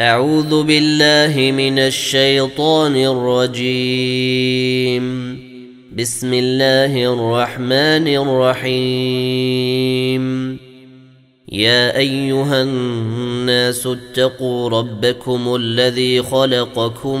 أعوذ بالله من الشيطان الرجيم. بسم الله الرحمن الرحيم. يا أيها الناس اتقوا ربكم الذي خلقكم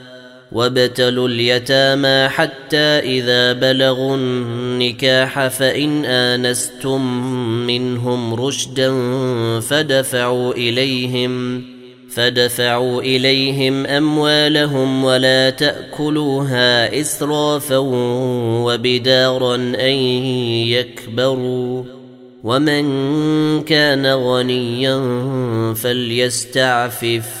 وابتلوا اليتامى حتى إذا بلغوا النكاح فإن آنستم منهم رشدا فدفعوا إليهم فدفعوا إليهم أموالهم ولا تأكلوها إسرافا وبدارا أن يكبروا ومن كان غنيا فليستعفف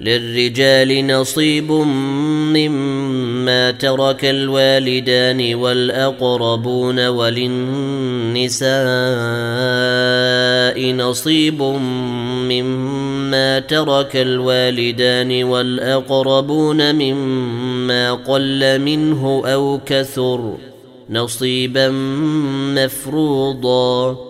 للرجال نصيب مما ترك الوالدان والأقربون وللنساء نصيب مما ترك الوالدان والأقربون مما قل منه أو كثر نصيبا مفروضا.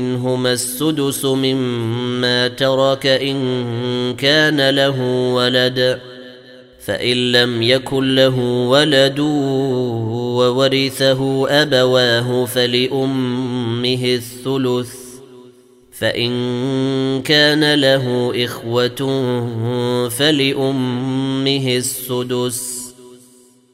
منهما السدس مما ترك إن كان له ولد فإن لم يكن له ولد وورثه أبواه فلأمه الثلث فإن كان له إخوة فلأمه السدس.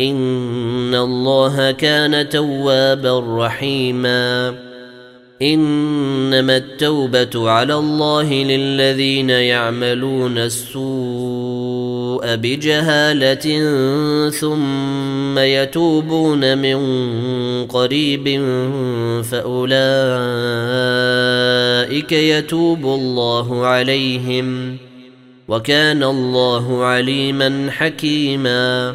ان الله كان توابا رحيما انما التوبه على الله للذين يعملون السوء بجهاله ثم يتوبون من قريب فاولئك يتوب الله عليهم وكان الله عليما حكيما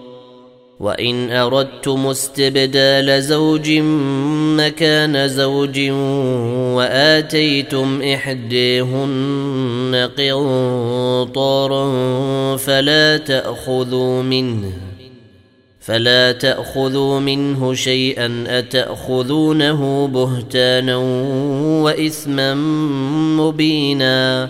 وإن أردتم استبدال زوج مكان زوج وآتيتم إحديهن قنطارا فلا تأخذوا منه فلا تأخذوا منه شيئا أتأخذونه بهتانا وإثما مبينا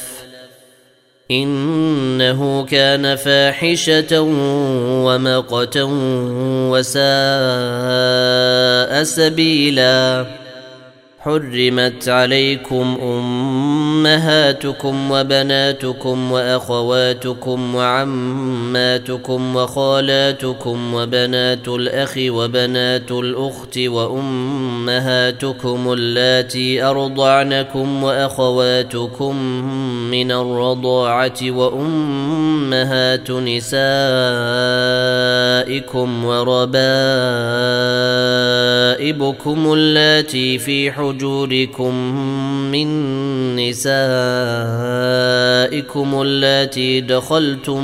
إنه كان فاحشة ومقتا وساء سبيلاً. حرمت عليكم أمهاتكم وبناتكم وأخواتكم وعماتكم وخالاتكم وبنات الأخ وبنات الأخت وأمهاتكم اللاتي أرضعنكم وأخواتكم من الرضاعة وأمهات نسائكم وربائبكم اللاتي في حجركم حجوركم من نسائكم اللاتي دخلتم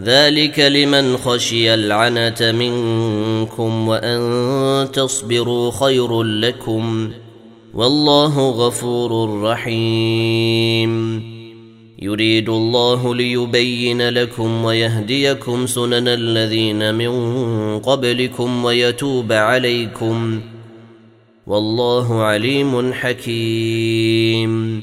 ذلك لمن خشي العنة منكم وأن تصبروا خير لكم والله غفور رحيم يريد الله ليبين لكم ويهديكم سنن الذين من قبلكم ويتوب عليكم والله عليم حكيم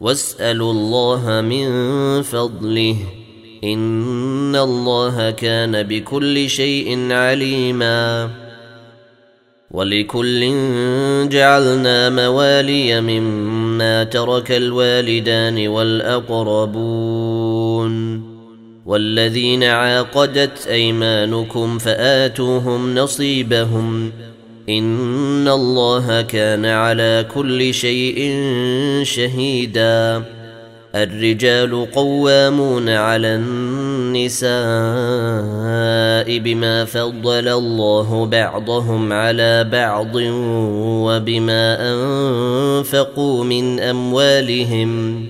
واسألوا الله من فضله. إن الله كان بكل شيء عليما. ولكل جعلنا موالي مما ترك الوالدان والأقربون. والذين عاقدت أيمانكم فآتوهم نصيبهم. ان الله كان على كل شيء شهيدا الرجال قوامون على النساء بما فضل الله بعضهم على بعض وبما انفقوا من اموالهم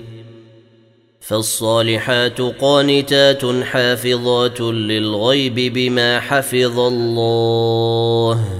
فالصالحات قانتات حافظات للغيب بما حفظ الله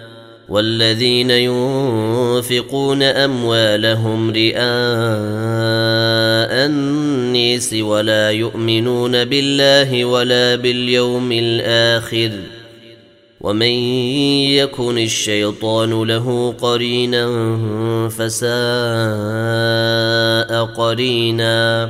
والذين ينفقون أموالهم رئاء النيس ولا يؤمنون بالله ولا باليوم الآخر ومن يكن الشيطان له قرينا فساء قرينا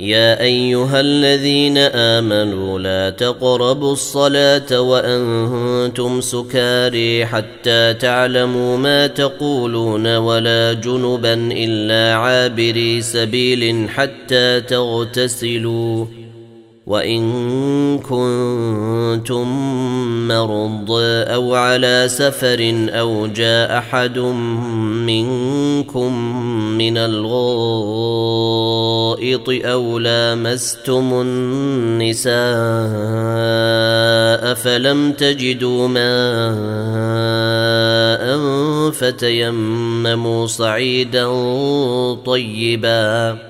يا أيها الذين آمنوا لا تقربوا الصلاة وأنتم سكاري حتى تعلموا ما تقولون ولا جنبا إلا عابري سبيل حتى تغتسلوا. وإن كنتم مرضى أو على سفر أو جاء أحد منكم من الغائط أو لامستم النساء فلم تجدوا ماء فتيمموا صعيدا طيبا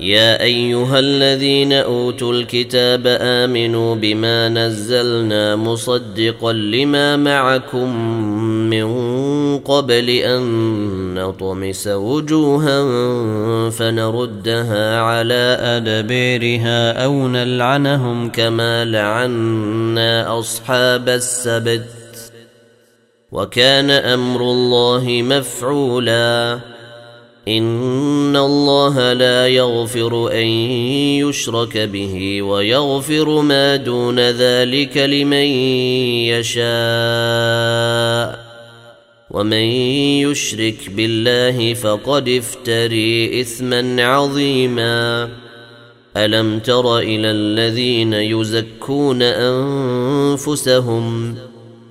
يا أيها الذين أوتوا الكتاب آمنوا بما نزلنا مصدقا لما معكم من قبل أن نطمس وجوها فنردها على ادبيرها أو نلعنهم كما لعنا أصحاب السبت وكان أمر الله مفعولا ان الله لا يغفر ان يشرك به ويغفر ما دون ذلك لمن يشاء ومن يشرك بالله فقد افتري اثما عظيما الم تر إلى الذين يزكون انفسهم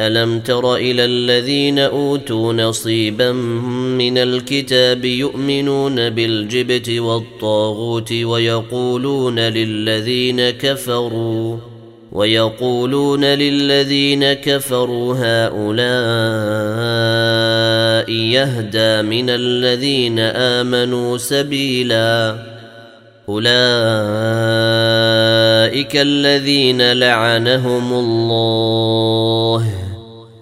ألم تر إلى الذين أوتوا نصيبا من الكتاب يؤمنون بالجبت والطاغوت ويقولون للذين كفروا ويقولون للذين كفروا هؤلاء يهدى من الذين آمنوا سبيلا أولئك الذين لعنهم الله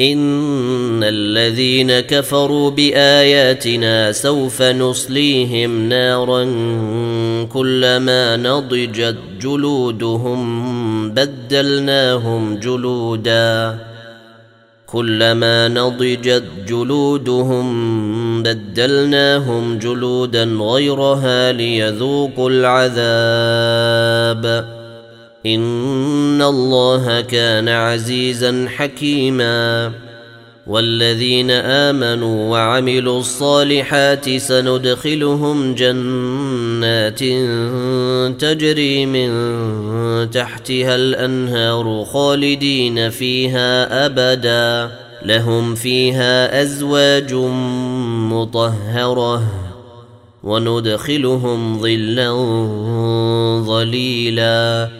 ان الذين كفروا باياتنا سوف نصليهم نارا كلما نضجت جلودهم بدلناهم جلودا كلما نضجت جلودهم بدلناهم جلودا غيرها ليذوقوا العذاب إن الله كان عزيزا حكيما. والذين آمنوا وعملوا الصالحات سندخلهم جنات تجري من تحتها الأنهار خالدين فيها ابدا. لهم فيها أزواج مطهرة وندخلهم ظلا ظليلا.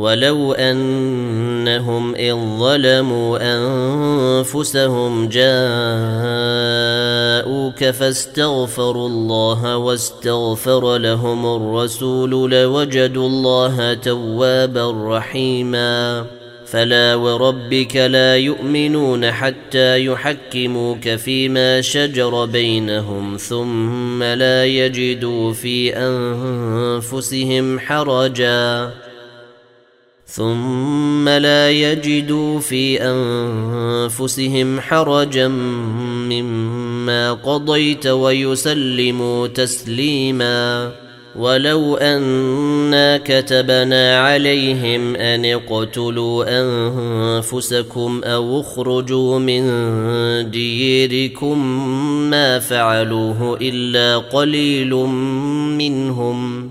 ولو انهم اذ ظلموا انفسهم جاءوك فاستغفروا الله واستغفر لهم الرسول لوجدوا الله توابا رحيما فلا وربك لا يؤمنون حتى يحكموك فيما شجر بينهم ثم لا يجدوا في انفسهم حرجا ثم لا يجدوا في أنفسهم حرجا مما قضيت ويسلموا تسليما. ولو أنا كتبنا عليهم أن اقتلوا أنفسكم أو اخرجوا من ديركم ما فعلوه إلا قليل منهم.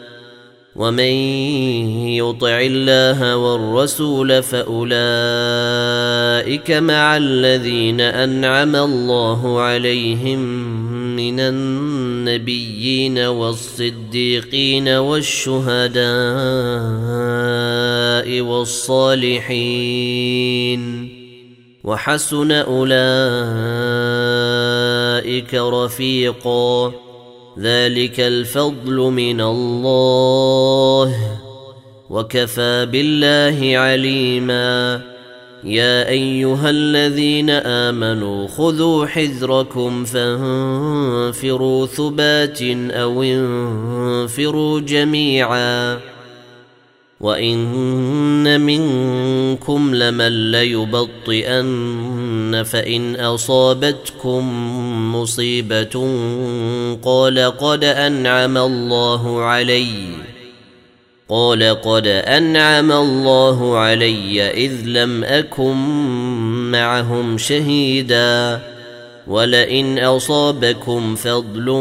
ومن يطع الله والرسول فأولئك مع الذين أنعم الله عليهم من النبيين والصديقين والشهداء والصالحين وحسن أولئك رفيقا ذلك الفضل من الله. وكفى بالله عليما. يا أيها الذين آمنوا خذوا حذركم فانفروا ثبات أو انفروا جميعا. وإن منكم لمن ليبطئن فإن أصابتكم مصيبة قال قد أنعم الله عليّ. قال قد أنعم الله علي إذ لم أكن معهم شهيدا. ولئن أصابكم فضل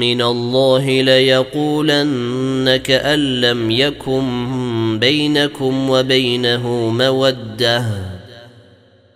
من الله ليقولن كان لم يكن بينكم وبينه مودة.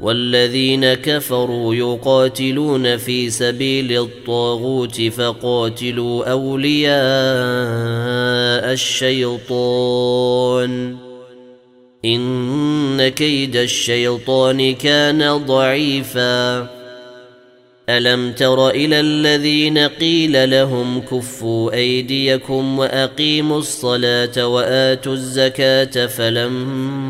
والذين كفروا يقاتلون في سبيل الطاغوت فقاتلوا أولياء الشيطان. إن كيد الشيطان كان ضعيفا. ألم تر إلى الذين قيل لهم كفوا أيديكم وأقيموا الصلاة وآتوا الزكاة فلما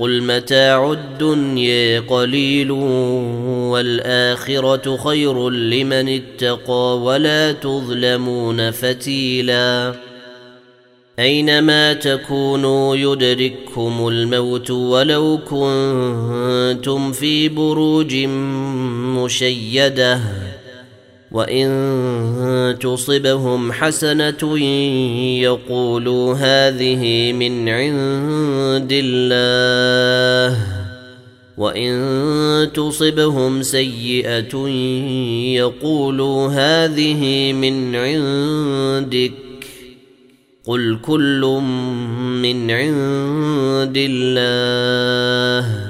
قل متاع الدنيا قليل والاخره خير لمن اتقى ولا تظلمون فتيلاً اينما تكونوا يدرككم الموت ولو كنتم في بروج مشيده وان تصبهم حسنه يقولوا هذه من عند الله وان تصبهم سيئه يقولوا هذه من عندك قل كل من عند الله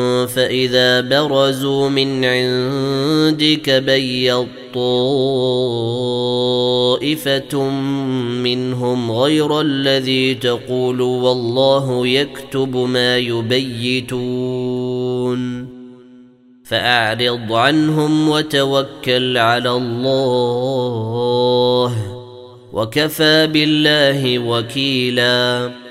فإذا برزوا من عندك بيض طائفة منهم غير الذي تقول والله يكتب ما يبيتون فأعرض عنهم وتوكل على الله وكفى بالله وكيلاً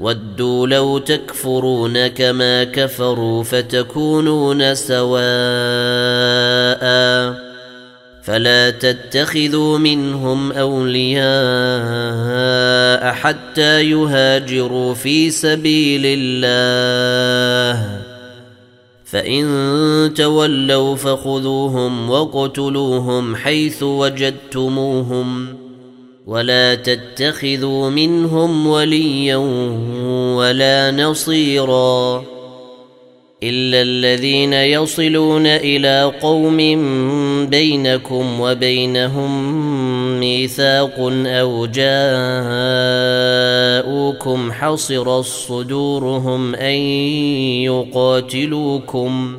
ودوا لو تكفرون كما كفروا فتكونون سواء فلا تتخذوا منهم أولياء حتى يهاجروا في سبيل الله. فإن تولوا فخذوهم وقتلوهم حيث وجدتموهم. ولا تتخذوا منهم وليا ولا نصيرا إلا الذين يصلون إلى قوم بينكم وبينهم ميثاق أو جاءوكم حصر صدورهم أن يقاتلوكم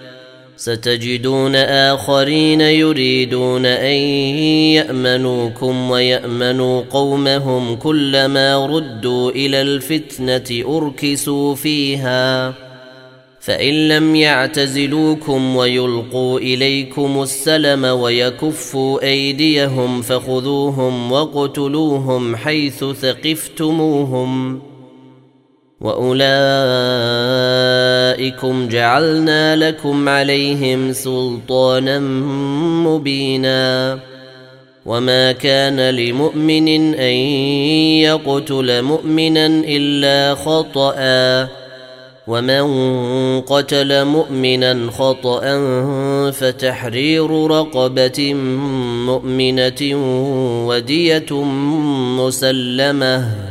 ستجدون آخرين يريدون أن يأمنوكم ويأمنوا قومهم كلما ردوا إلى الفتنة أركسوا فيها. فإن لم يعتزلوكم ويلقوا إليكم السلم ويكفوا أيديهم فخذوهم واقتلوهم حيث ثقفتموهم. واولئكم جعلنا لكم عليهم سلطانا مبينا وما كان لمؤمن ان يقتل مؤمنا الا خطأ ومن قتل مؤمنا خطأ فتحرير رقبة مؤمنة ودية مسلمة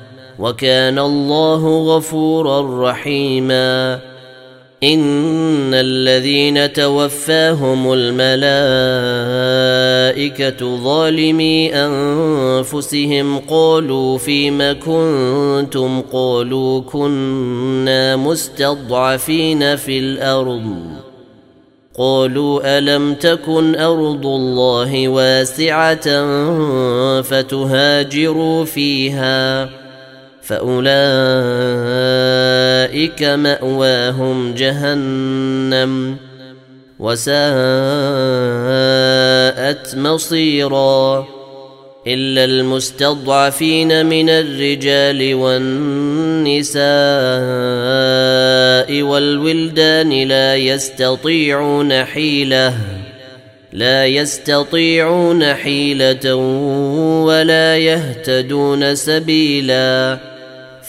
وكان الله غفورا رحيما. إن الذين توفاهم الملائكة ظالمي أنفسهم قالوا فيم كنتم؟ قالوا كنا مستضعفين في الأرض. قالوا ألم تكن أرض الله واسعة فتهاجروا فيها؟ فأولئك مأواهم جهنم وساءت مصيرا إلا المستضعفين من الرجال والنساء والولدان لا يستطيعون حيلة لا يستطيعون حيلة ولا يهتدون سبيلا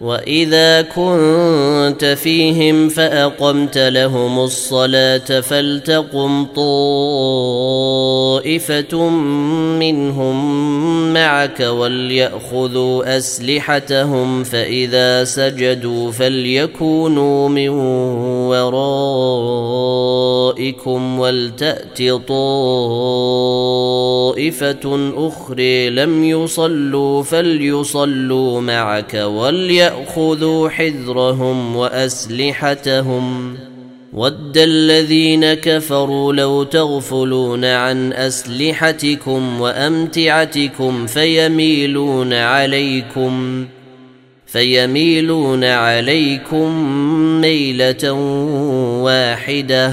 واذا كنت فيهم فاقمت لهم الصلاه فلتقم طائفه منهم معك ولياخذوا اسلحتهم فاذا سجدوا فليكونوا من ورائكم ولتات طائفه أخرى لم يصلوا فليصلوا معك وليأخذوا يأخذوا حذرهم وأسلحتهم. ود الذين كفروا لو تغفلون عن أسلحتكم وأمتعتكم فيميلون عليكم فيميلون عليكم ميلة واحدة.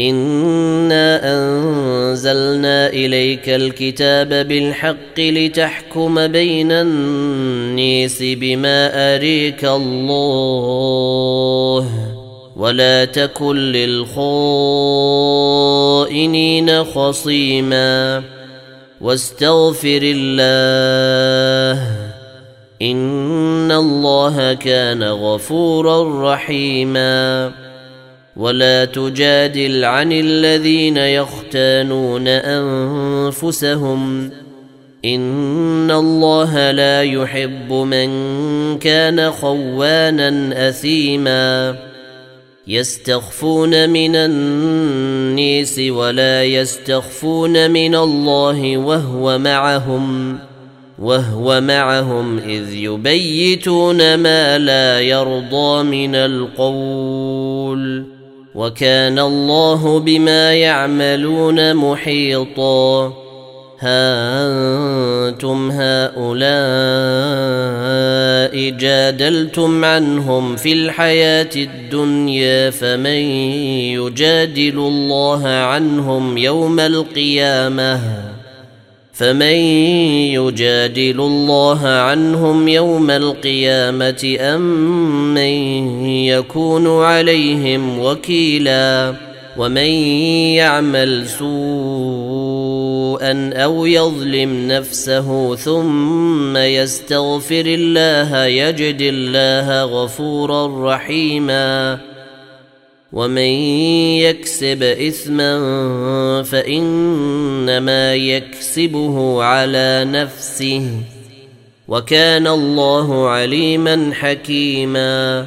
انا انزلنا اليك الكتاب بالحق لتحكم بين الناس بما اريك الله ولا تكن للخائنين خصيما واستغفر الله ان الله كان غفورا رحيما ولا تجادل عن الذين يختانون أنفسهم. إن الله لا يحب من كان خوانا أثيما. يستخفون من الناس ولا يستخفون من الله وهو معهم. وهو معهم إذ يبيتون ما لا يرضى من القول. وكان الله بما يعملون محيطا. ها أنتم هؤلاء جادلتم عنهم في الحياة الدنيا فمن يجادل الله عنهم يوم القيامة؟ فمن يجادل الله عنهم يوم القيامة أم من يكون عليهم وكيلا ومن يعمل سوءا أو يظلم نفسه ثم يستغفر الله يجد الله غفورا رحيما ومن يكسب اثما فانما يكسبه على نفسه وكان الله عليما حكيما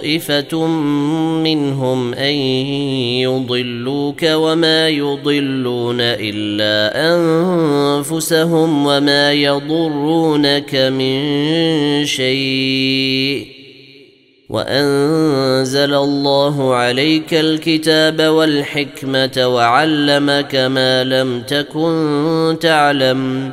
طائفة منهم أن يضلوك وما يضلون إلا أنفسهم وما يضرونك من شيء. وأنزل الله عليك الكتاب والحكمة وعلمك ما لم تكن تعلم.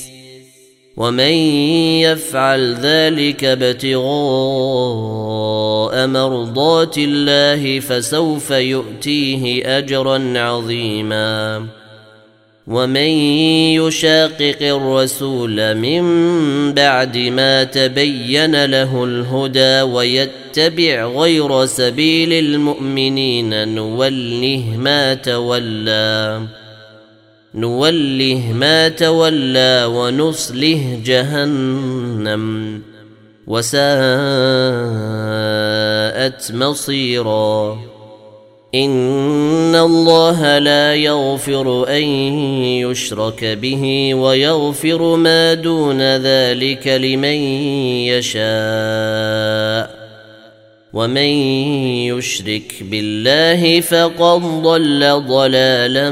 ومن يفعل ذلك ابتغاء مرضات الله فسوف يؤتيه أجرا عظيما. ومن يشاقق الرسول من بعد ما تبين له الهدى ويتبع غير سبيل المؤمنين نوله ما تولى. نوله ما تولى ونصله جهنم وساءت مصيرا. إن الله لا يغفر أن يشرك به ويغفر ما دون ذلك لمن يشاء. ومن يشرك بالله فقد ضل ضلالا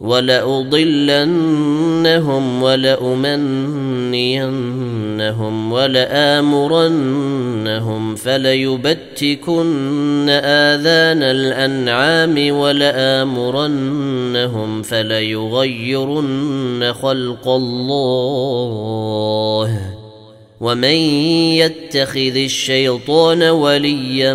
ولأضلنهم ولأمنينهم ولآمرنهم فليبتكن آذان الأنعام ولآمرنهم فليغيرن خلق الله ومن يتخذ الشيطان وليا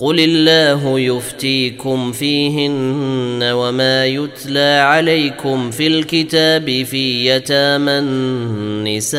قل الله يفتيكم فيهن وما يتلى عليكم في الكتاب في يتامى النساء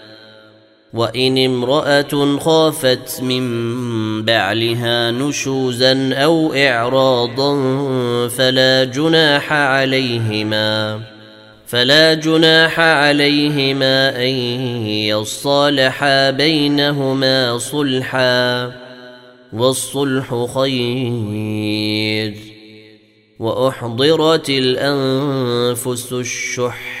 وإن امرأة خافت من بعلها نشوزا أو اعراضا فلا جناح عليهما فلا جناح عليهما أن يصالحا بينهما صلحا والصلح خير. وأحضرت الأنفس الشح.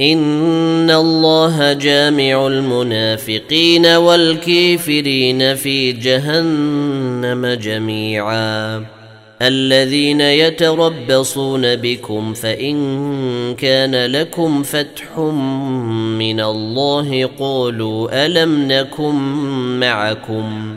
ان الله جامع المنافقين والكافرين في جهنم جميعا الذين يتربصون بكم فان كان لكم فتح من الله قالوا الم نكن معكم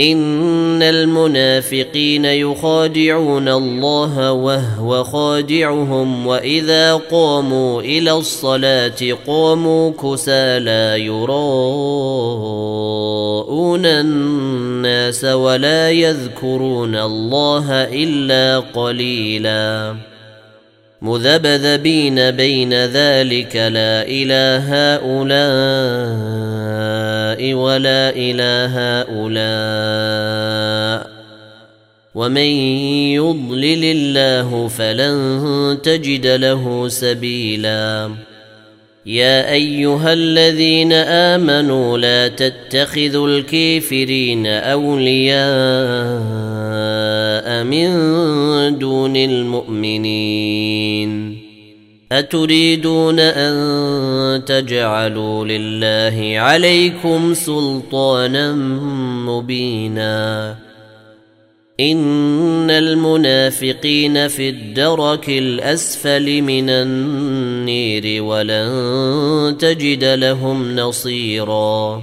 إن المنافقين يخادعون الله وهو خادعهم وإذا قاموا إلى الصلاة قاموا كسالى يراءون الناس ولا يذكرون الله إلا قليلا. مذبذبين بين ذلك لا إله هؤلاء. ولا إله هؤلاء ومن يضلل الله فلن تجد له سبيلا. يا أيها الذين آمنوا لا تتخذوا الكافرين أولياء من دون المؤمنين. أتريدون أن تجعلوا لله عليكم سلطانا مبينا؟ إن المنافقين في الدرك الأسفل من النير ولن تجد لهم نصيرا.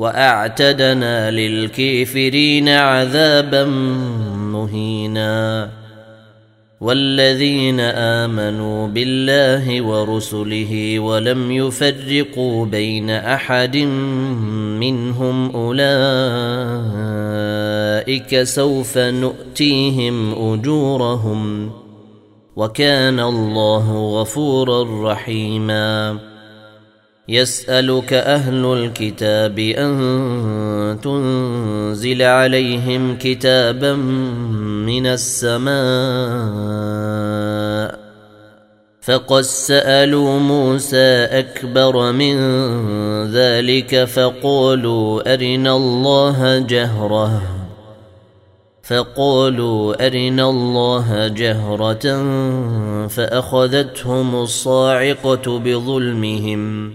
وأعتدنا للكافرين عذابا مهينا. والذين آمنوا بالله ورسله ولم يفرقوا بين أحد منهم أولئك سوف نؤتيهم أجورهم. وكان الله غفورا رحيما. يسألك أهل الكتاب أن تنزل عليهم كتابا من السماء. فقد سألوا موسى أكبر من ذلك فقالوا أرنا الله جهرة. فقالوا أرنا الله جهرة فأخذتهم الصاعقة بظلمهم.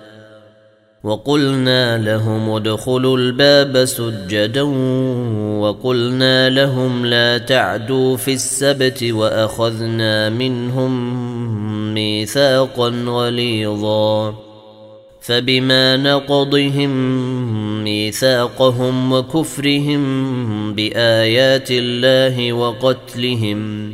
وقلنا لهم ادخلوا الباب سجدا وقلنا لهم لا تعدوا في السبت وأخذنا منهم ميثاقا غليظا فبما نقضهم ميثاقهم وكفرهم بآيات الله وقتلهم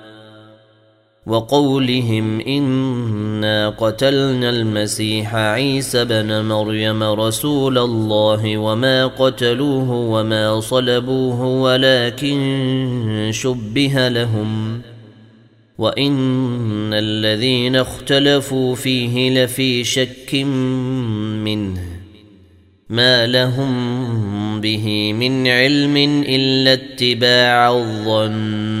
وقولهم إنا قتلنا المسيح عيسى بن مريم رسول الله وما قتلوه وما صلبوه ولكن شبه لهم وإن الذين اختلفوا فيه لفي شك منه ما لهم به من علم إلا اتباع الظن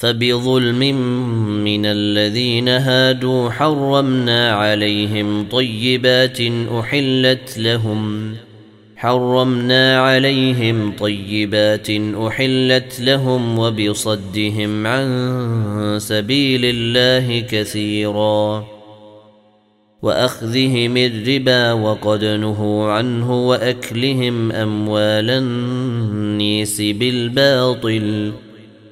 فبظلم من الذين هادوا حرمنا عليهم طيبات أحلت لهم حرمنا عليهم طيبات أحلت لهم وبصدهم عن سبيل الله كثيرا وأخذهم الربا وقد نهوا عنه وأكلهم أموال النيس بالباطل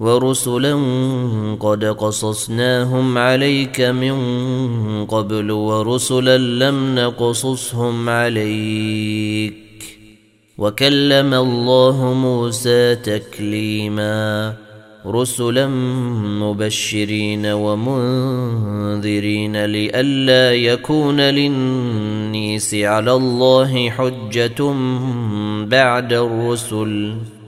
ورسلا قد قصصناهم عليك من قبل ورسلا لم نقصصهم عليك. وكلم الله موسى تكليما رسلا مبشرين ومنذرين لئلا يكون للنيس على الله حجة بعد الرسل.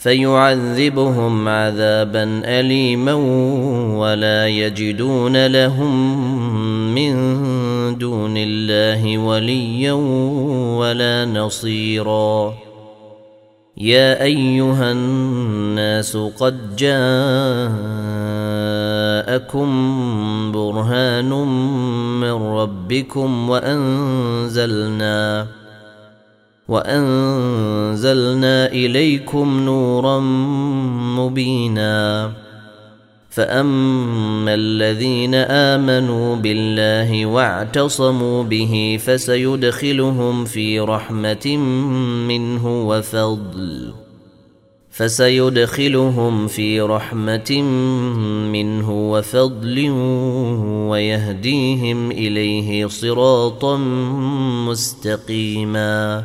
فيعذبهم عذابا اليما ولا يجدون لهم من دون الله وليا ولا نصيرا. يا أيها الناس قد جاءكم برهان من ربكم وأنزلنا وأنزلنا إليكم نورا مبينا. فأما الذين آمنوا بالله واعتصموا به فسيدخلهم في رحمة منه وفضل. فسيدخلهم في رحمة منه وفضل ويهديهم إليه صراطا مستقيما.